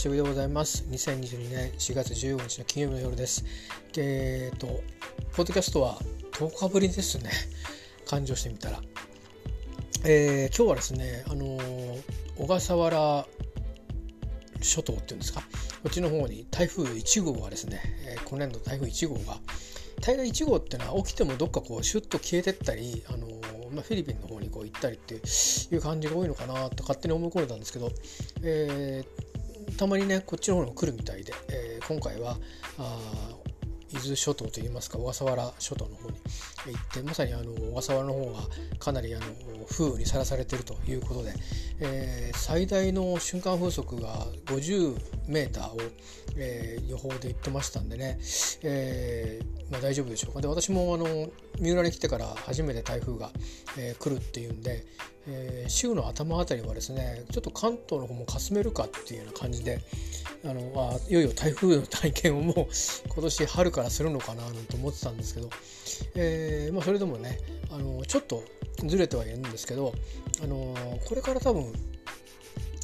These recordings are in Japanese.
しぶりでございます。2022年4月15日の金曜日の夜です。えっ、ー、とポッドキャストは10日ぶりですね。勘定してみたら。えー、今日はですねあのー、小笠原諸島っていうんですか？こっちの方に台風1号がですね、えー、今年度台風1号が大概1号ってのは起きてもどっかこうシュッと消えてったり、あのまあ、フィリピンの方にこう行ったりっていう感じが多いのかなと勝手に思い込んでたんですけど、えー、たまにねこっちの方にも来るみたいで、えー、今回はあ伊豆諸島といいますか小笠原諸島の方に行ってまさにあの小笠原の方がかなりあの風雨にさらされているということで、えー、最大の瞬間風速が50メーターを、えー、予報で言ってましたんでね、えーまあ、大丈夫でしょうか。で私もあの三浦に来てから初めて台風が、えー、来るっていうんで、えー、週の頭あたりはですねちょっと関東の方もかすめるかっていうような感じであのあいよいよ台風の体験をもう今年春からするのかななんて思ってたんですけど、えーまあ、それでもねあのちょっとずれてはいるんですけど、あのこれから多分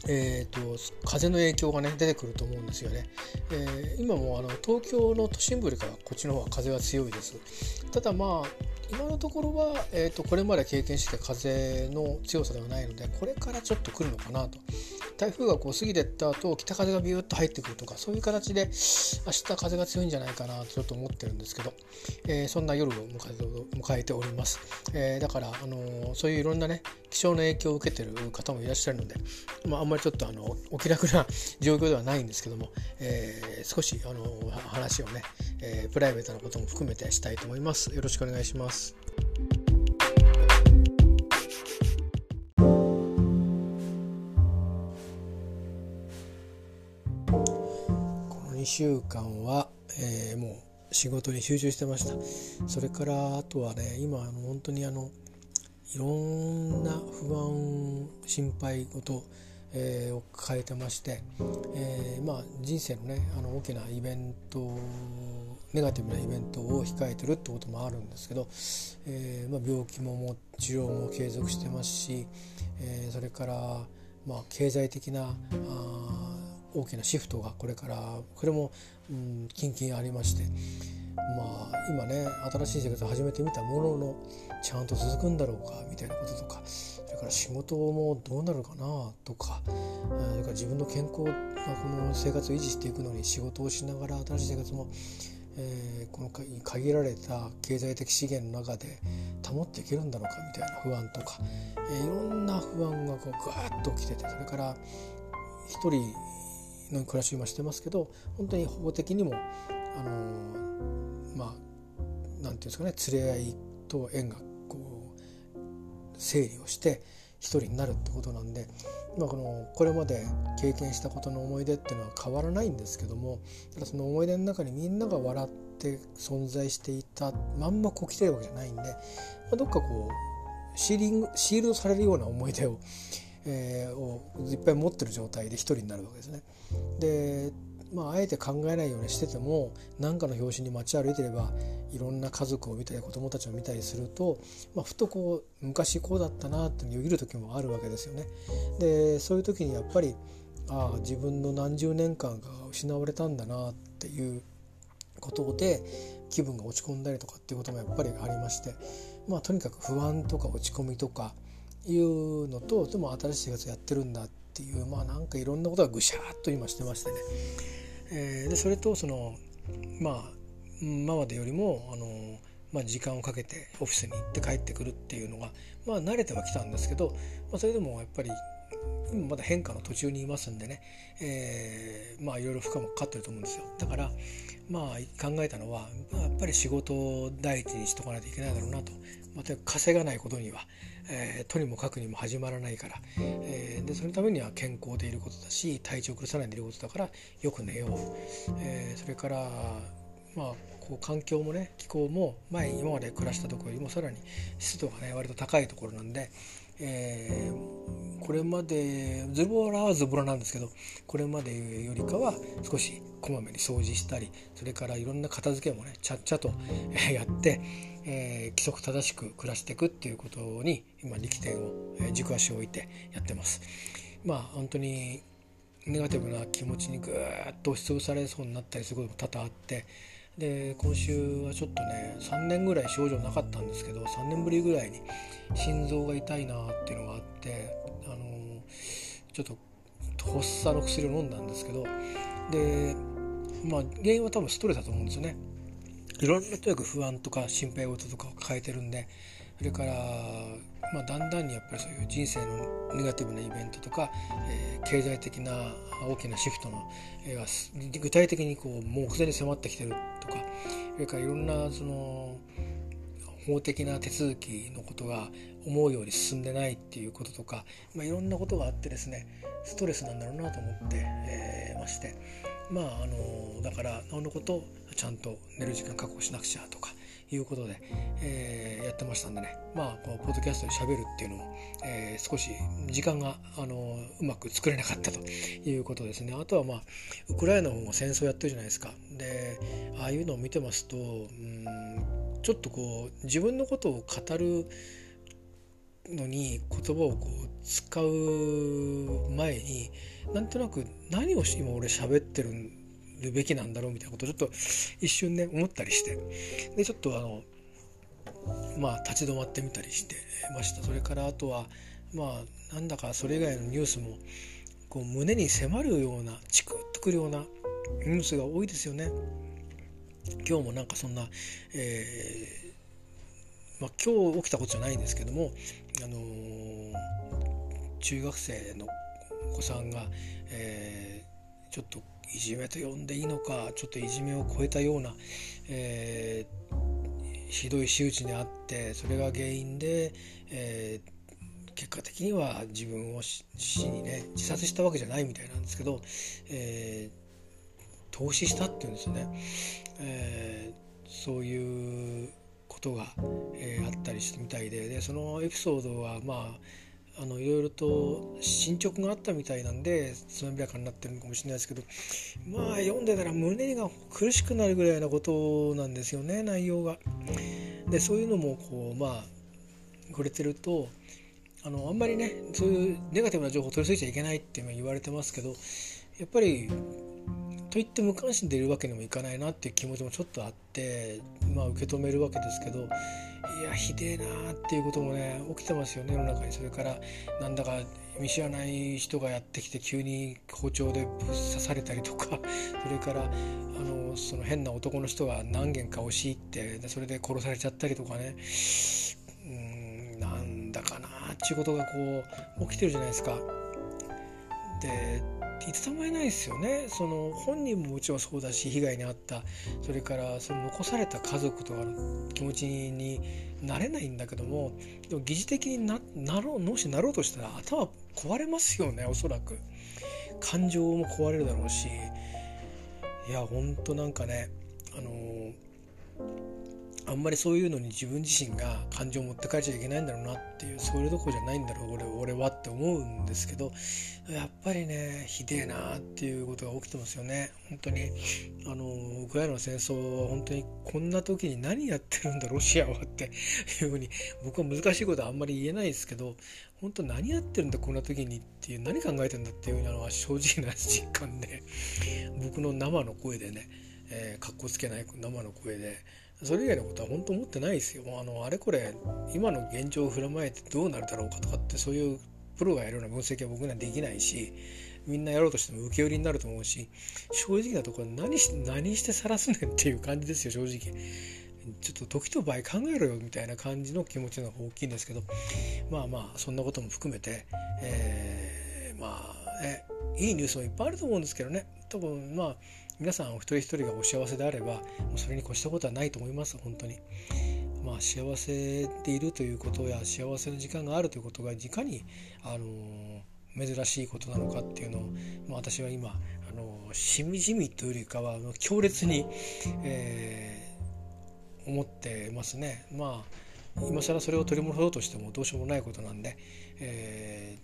えーと、風の影響がね出てくると思うんですよね。えー、今もあの東京の都心部よりかはこっちの方が風は強いです。ただまあ今のところは、えーと、これまで経験してた風の強さではないのでこれからちょっと来るのかなと。台風がこう過ぎてった後北風がビューッと入ってくるとかそういう形で明日風が強いんじゃないかなとちょっと思ってるんですけど、えー、そんな夜を迎えております、えー、だから、あのー、そういういろんなね気象の影響を受けてる方もいらっしゃるので、まあ、あんまりちょっとあのお気楽な 状況ではないんですけども、え少し、あの話をね、えプライベートなことも含めてしたいと思います。よろしくお願いします。この2週間は、えー、もう仕事に集中してました。それからあとはね今あの本当にあのいろんな不安心配事、を抱えてまして、えー、まあ、人生のねあの大きなイベントネガティブなイベントを控えてるってこともあるんですけど、えー、まあ、病気もも治療も継続してますし、えそれから、まあ、経済的なあ大きなシフトがこれからこれも、うん、近々ありまして。まあ今ね新しい生活を始めてみたもののちゃんと続くんだろうかみたいなこととかそれから仕事もどうなるかなとかそれから自分の健康この生活を維持していくのに仕事をしながら新しい生活も、えー、この限られた経済的資源の中で保っていけるんだろうかみたいな不安とか、えー、いろんな不安がこうグワッと起きててそれから一人の暮らし今してますけど本当に法的にもあのまあ何て言うんですかね連れ合いと縁がこう整理をして一人になるってことなんで、まあ、このこれまで経験したことの思い出っていうのは変わらないんですけどもただその思い出の中にみんなが笑って存在していたまんまこう来てるわけじゃないんで、まあ、どっかこうシーリングシールドされるような思い出を,、えー、をいっぱい持ってる状態で一人になるわけですね。でまあ、あえて考えないようにしてても何かの拍子に街歩いてればいろんな家族を見たり子供たちを見たりすると、まあ、ふとこう昔こうだったなってよぎる時もあるわけですよね。でそういう時にやっぱりああ自分の何十年間が失われたんだなっていうことで気分が落ち込んだりとかっていうこともやっぱりありまして、まあ、とにかく不安とか落ち込みとかいうのとでも新しい生活やってるんだっていうまあなんかいろんなことがぐしゃっと今してましてねえー、でそれとそのまあ今までよりもあの、まあ、時間をかけてオフィスに行って帰ってくるっていうのが、まあ、慣れてはきたんですけど、まあ、それでもやっぱり今まだ変化の途中にいますんでね、えー、まあいろいろ負荷もかかってると思うんですよ。だからまあ考えたのはやっぱり仕事を第一にしとかないといけないだろうなと。また稼がないことには、えー、とにもかくにも始まらないから、えー、でそのためには健康でいることだし体調を崩さないでいることだからよく寝よう、えー、それからまあこう環境もね気候も前今まで暮らしたところよりもさらに湿度がね割と高いところなんで、えー、これまでズボラはズボラなんですけどこれまでよりかは少しこまめに掃除したりそれからいろんな片付けもねちゃっちゃとやって、えー、規則正しく暮らしていくっていうことに今力点を、えー、軸足を置いてやってます。まあ本当にネガティブな気持ちにぐーっと押しつぶされそうになったりすることも多々あってで今週はちょっとね3年ぐらい症状なかったんですけど3年ぶりぐらいに心臓が痛いなっていうのがあってあのちょっと発作の薬を飲んだんですけどでまあ原因は多分ストレスだと思うんですよね。いろんなとにかく不安とか心配事とかを抱えてるんでそれから、まあ、だんだんにやっぱりそういう人生のネガティブなイベントとか、えー、経済的な大きなシフトの、えー、具体的にこう目前に迫ってきてるとかそれからいろんなその法的な手続きのことが思うように進んでないっていうこととか、まあ、いろんなことがあってですねストレスなんだろうなと思って、えー、まして。まああのだからなおのことちゃんと寝る時間確保しなくちゃとかいうことで、えー、やってましたんでね。まあこのポッドキャストで喋るっていうのも、えー、少し時間があのうまく作れなかったということですね。あとはまあウクライナの方が戦争やってるじゃないですか。でああいうのを見てますとうんちょっとこう自分のことを語るのに言葉をこう使う前になんとなく何を今俺喋ってるべきなんだろうみたいなことをちょっと一瞬ね思ったりして。でちょっとあのまあ立ち止まってみたりしてました。それからあとはまあなんだかそれ以外のニュースもこう胸に迫るようなチクッとくるようなニュースが多いですよね。今日もなんかそんな、えーまあ、今日起きたことじゃないんですけども、あのー、中学生のお子さんが、えー、ちょっといじめと呼んでいいのかちょっといじめを超えたような、え、ひどい仕打ちにあってそれが原因で、えー、結果的には自分を死にね自殺したわけじゃないみたいなんですけど、えー、投資したっていうんですよね、えそういうことが、えあったりしてみたいででそのエピソードはまああのいろいろと進捗があったみたいなんでつまびらかになってるのかもしれないですけどまあ読んでたら胸が苦しくなるぐらいなことなんですよね内容が。でそういうのもこうまあ触れてるとあのあんまりねそういうネガティブな情報を取りすぎちゃいけないって言われてますけどやっぱりといって無関心でいるわけにもいかないなっていう気持ちもちょっとあってまあ受け止めるわけですけどいやひでえなっていうこともね起きてますよね世の中にそれからなんだか見知らない人がやってきて急に包丁でぶっ刺されたりとか それからあのその変な男の人が何軒か押し入ってそれで殺されちゃったりとかねうんなんだかなっていうことがこう起きてるじゃないですか。でいつたまえないですよね。その本人ももちろんそうだし被害に遭ったそれからその残された家族とかの気持ちになれないんだけどもでも疑似的にななろうもしなろうとしたら頭壊れますよねおそらく。感情も壊れるだろうしいやほんとなんかねあのあんまりそういうのに自分自身が感情を持って帰っちゃいけないんだろうなっていうそれどころじゃないんだろう俺俺はって思うんですけどやっぱりねひでえなっていうことが起きてますよね。本当に。あのウクライナの戦争は本当にこんな時に何やってるんだロシアはって いうふうに僕は難しいことはあんまり言えないですけど本当何やってるんだこんな時にっていう何考えてんだっていうのは正直な実感で僕の生の声でね、えー、かっこつけない生の声でそれ以外のことは本当思ってないですよ。あのあれこれ今の現状を踏まえてどうなるだろうかとかってそういうプロがやるような分析は僕にはできないしみんなやろうとしても受け売りになると思うし正直なところ何し何して晒すねんっていう感じですよ正直。ちょっと時と場合考えろよみたいな感じの気持ちの方が大きいんですけどまあまあそんなことも含めて、えー、まあねいいニュースもいっぱいあると思うんですけどね多分まあ皆さんお一人一人がお幸せであればもうそれに越したことはないと思います本当に。まあ、幸せでいるということや幸せな時間があるということがいかに、あの珍しいことなのかっていうのを、まあ、私は今、あのしみじみというよりかは強烈に、えー、思ってますね。まあ今更それを取り戻そうとしてもどうしようもないことなんで、え、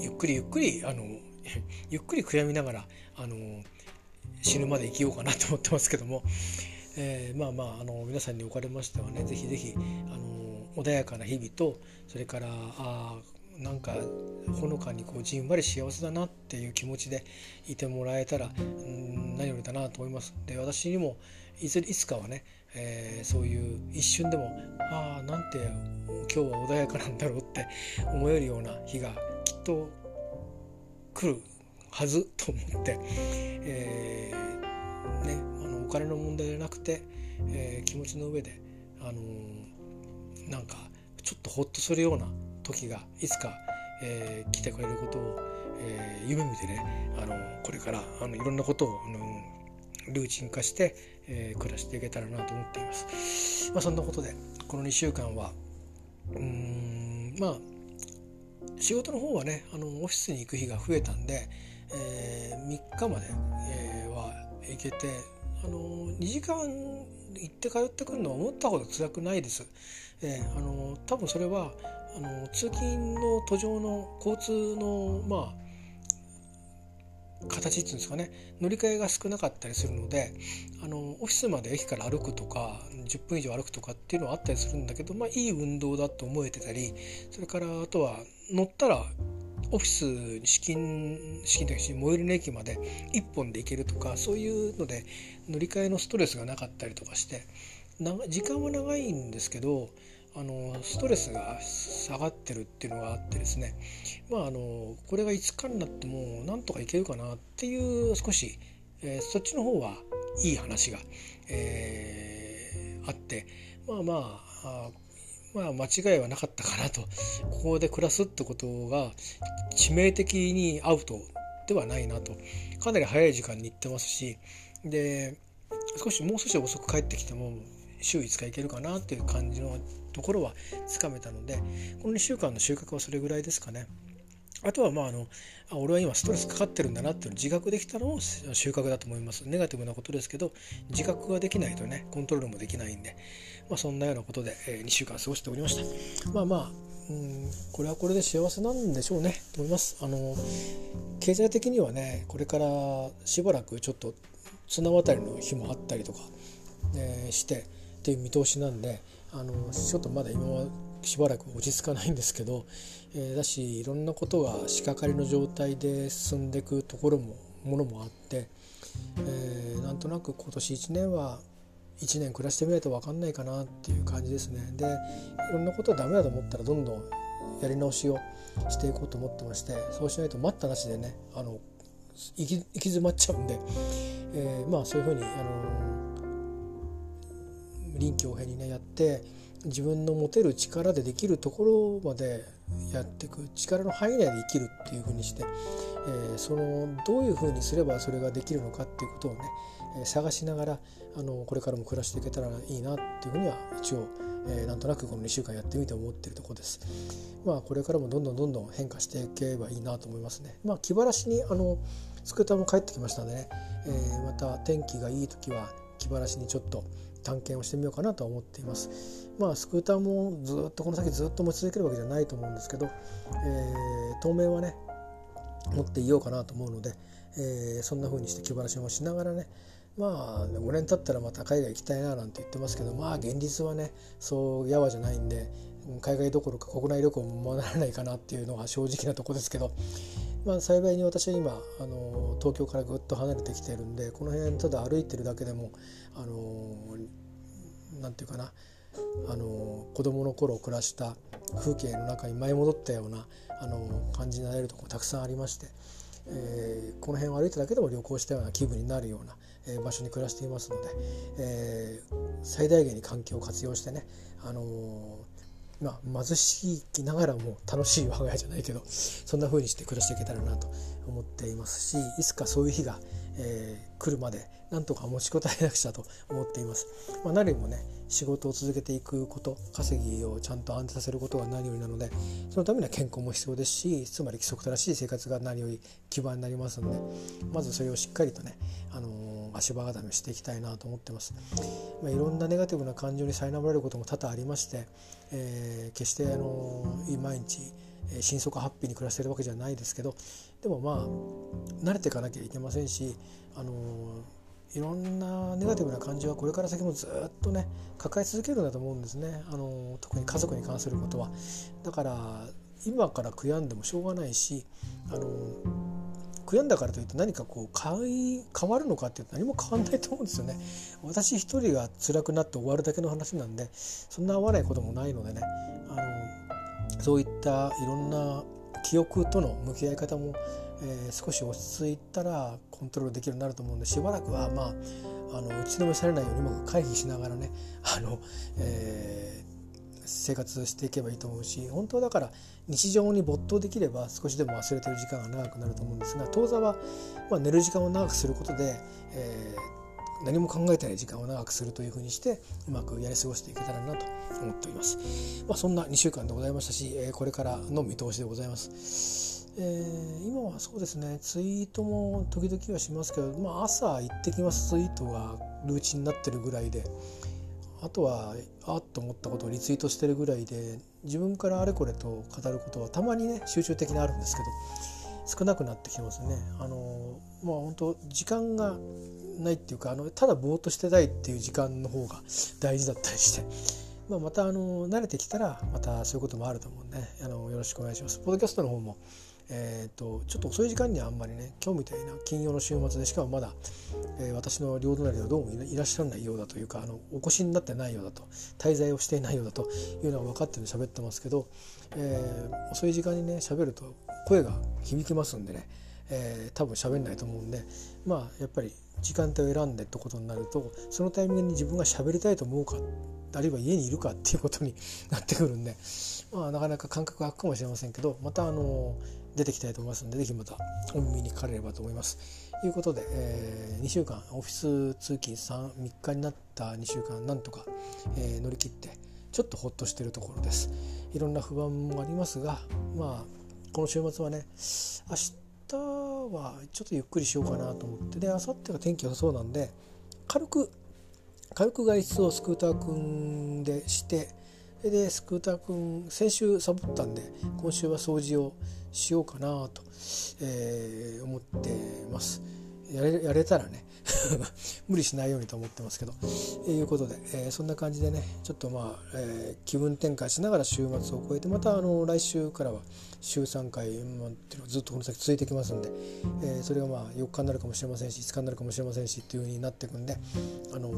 ゆっくりゆっくりあの ゆっくり悔やみながらあの死ぬまで生きようかなと思ってますけども、えー、まあまああの皆さんにおかれましてはねぜひぜひあの穏やかな日々とそれからあなんかほのかにこうじんわり幸せだなっていう気持ちでいてもらえたら何よりだなと思います。で私にもいずいつかはね、えー、そういう一瞬でもああなんて今日は穏やかなんだろうって思えるような日がきっと来るはずと思って、えー、ね、あのお金の問題じゃなくて、えー、気持ちの上で、あのー、なんかちょっとほっとするような時がいつか、えー、来てくれることを、えー、夢見てね、あのこれからあのいろんなことを、あのルーチン化して、えー、暮らしていけたらなと思っています。まあ、そんなことでこの2週間はうんまあ仕事の方はねあのオフィスに行く日が増えたんで、えー、3日まで、えー、は行けてあの2時間行って通ってくるのは思ったほど辛くないです。えー、あの多分それはあの通勤の途上の交通のまあ形っていうんですかね。乗り換えが少なかったりするのであのオフィスまで駅から歩くとか10分以上歩くとかっていうのはあったりするんだけど、まあ、いい運動だと思えてたりそれからあとは乗ったらオフィス資金資金というか最寄りの駅まで1本で行けるとかそういうので乗り換えのストレスがなかったりとかして時間は長いんですけどあのストレスが下がってるっていうのがあってですね。まああのこれが5日になってもなんとかいけるかなっていう少し、えー、そっちの方はいい話が、えー、あって。まあまあまあ間違いはなかったかなと。ここで暮らすってことが致命的にアウトではないなと。かなり早い時間に行ってますしで少しもう少し遅く帰ってきても週5日行けるかなっていう感じのところはつかめたのでこの2週間の収穫はそれぐらいですかね。あとはまああのあ俺は今ストレスかかってるんだなっていうの自覚できたのも収穫だと思います。ネガティブなことですけど自覚ができないとねコントロールもできないんで、まあ、そんなようなことで、え、2週間過ごしておりました。まあまあうんこれはこれで幸せなんでしょうねと思います。あの経済的にはねこれからしばらくちょっと綱渡りの日もあったりとか、えー、してっていう見通しなんであのちょっとまだ今はしばらく落ち着かないんですけど、えー、だしいろんなことが仕掛かりの状態で進んでいくところもものもあって、えー、なんとなく今年1年は1年暮らしてみないと分かんないかなっていう感じですね。でいろんなことはダメだと思ったらどんどんやり直しをしていこうと思ってましてそうしないと待ったなしでねあの行き行き詰まっちゃうんで、えー、まあそういうふうにあの臨機応変にねやって自分の持てる力でできるところまでやっていく力の範囲内で生きるっていうふうにして、えー、そのどういうふうにすればそれができるのかっていうことをね、えー、探しながらあのこれからも暮らしていけたらいいなっていうふうには一応、えー、なんとなくこの2週間やってみて思ってるところです。まあこれからもどんどんどんどん変化していけばいいなと思いますね。まあ気晴らしにあのスクーターも帰ってきましたんでね、えー、また天気がいい時は気晴らしにちょっと探検をしてみようかなと思っています。まあスクーターもずっとこの先ずっと持ち続けるわけじゃないと思うんですけど、えー、当面はね持っていようかなと思うので、えー、そんな風にして気晴らしもしながらねまあ5年経ったらまた海外行きたいななんて言ってますけどまあ現実はねそうやわじゃないんで海外どころか国内旅行もならないかなっていうのが正直なとこですけどまあ、幸いに私は今あの東京からぐっと離れてきてるんでこの辺ただ歩いてるだけでもあのなんていうかなあの子供の頃暮らした風景の中に舞い戻ったようなあの感じになれるところたくさんありまして、えー、この辺を歩いただけでも旅行したような気分になるような、えー、場所に暮らしていますので、えー、最大限に環境を活用してね、あのまあ、貧しいながらも楽しい我が家じゃないけどそんな風にして暮らしていけたらなと思っていますしいつかそういう日が、えー、来るまでなんとか持ちこたえなくちゃと思っています。まあ、何よりもね仕事を続けていくこと稼ぎをちゃんと安定させることが何よりなのでそのためには健康も必要ですしつまり規則正しい生活が何より基盤になりますのでまずそれをしっかりとね、あのー、足場固めしていきたいなと思ってます。まあ、いろんなネガティブな感情に苛まれることも多々ありまして、えー、決して、あのー、毎日心底ハッピーに暮らしてるわけじゃないですけどでもまあ慣れていかなきゃいけませんし、あのいろんなネガティブな感情はこれから先もずっとね抱え続けるんだと思うんですね。あの特に家族に関することは。だから今から悔やんでもしょうがないしあの悔やんだからといって何かこう変変わるのかっていうと何も変わんないと思うんですよね。私一人が辛くなって終わるだけの話なんでそんな合わないこともないのでね。あのそういったいろんな記憶との向き合い方も、えー、少し落ち着いたらコントロールできるようになると思うんでしばらくはまああの打ちのめされないようにうまく回避しながらねあの、えー、生活していけばいいと思うし本当はだから日常に没頭できれば少しでも忘れてる時間が長くなると思うんですが当座は、まあ、寝る時間を長くすることで、えー、何も考えてない時間を長くするというふうにしてうまくやり過ごしていけたらなと思っております。まあ、そんな2週間でございましたし、えー、これからの見通しでございます。えー、今はそうですねツイートも時々はしますけど、まあ、朝行ってきますツイートがルーチンになってるぐらいであとはあっと思ったことをリツイートしてるぐらいで自分からあれこれと語ることはたまにね集中的にあるんですけど少なくなってきますね。あのまあ本当時間がないっていうかあのただぼーっとしてたいっていう時間の方が大事だったりして、まあ、またあの慣れてきたらまたそういうこともあると思うんで、ね、あのよろしくお願いします。ポッドキャストの方もえーと、ちょっと遅い時間にはあんまりね今日みたいな金曜の週末でしかもまだ、えー、私の両隣はどうもいらっしゃらないようだというかあのお越しになってないようだと滞在をしていないようだというのが分かってる喋ってますけど、えー、遅い時間にね喋ると声が響きますんでね、えー、多分喋んないと思うんでまあやっぱり時間帯を選んでってことになるとそのタイミングに自分が喋りたいと思うかあるいは家にいるかっていうことになってくるんで、まあ、なかなか感覚が空くかもしれませんけどまたあの出てきたいと思いますので、ぜひまたお耳にかかれればと思います。ということで、えー、2週間、オフィス通勤 3, 3日になった2週間、なんとか、えー、乗り切って、ちょっとほっとしているところです。いろんな不安もありますが、まあ、この週末はね、明日はちょっとゆっくりしようかなと思って、で、明後日が天気良さそうなんで、軽く、軽く外出をスクーターくんでして、でスクーターくん先週サボったんで今週は掃除をしようかなと、えー、思ってます。やれやれたらね 無理しないようにと思ってますけどと、えいうことで、えー、そんな感じでねちょっとまあ、えー、気分転換しながら週末を超えてまたあの来週からは週3回、まあ、っていうのはずっとこの先続いてきますんで、えー、それがまあ4日になるかもしれませんし5日になるかもしれませんしっていう風になっていくんで、あの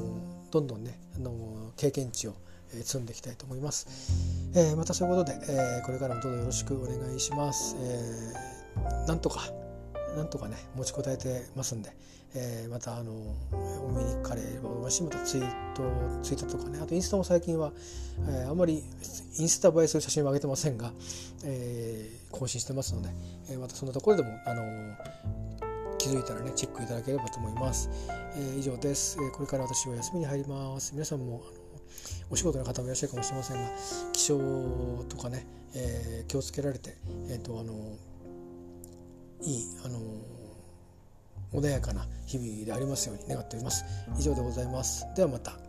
どんどんね、あの経験値を積んでいきたいと思います、えー、またそういうことで、えー、これからもどうぞよろしくお願いします、えー、なんとかなんとかね持ちこたえてますんで、えー、またあのお見に行かれれば思い。ますしまたツイートツイートとかねあとインスタも最近は、えー、あんまりインスタ映えする写真は上げてませんが、えー、更新してますので、えー、またそんなところでもあの気づいたらねチェックいただければと思います、えー、以上です、えー、これから私は休みに入ります。皆さんもお仕事の方もいらっしゃるかもしれませんが気象とかね、えー、気をつけられて、えーとあのいいあの穏やかな日々でありますように願っております。以上でございます。ではまた。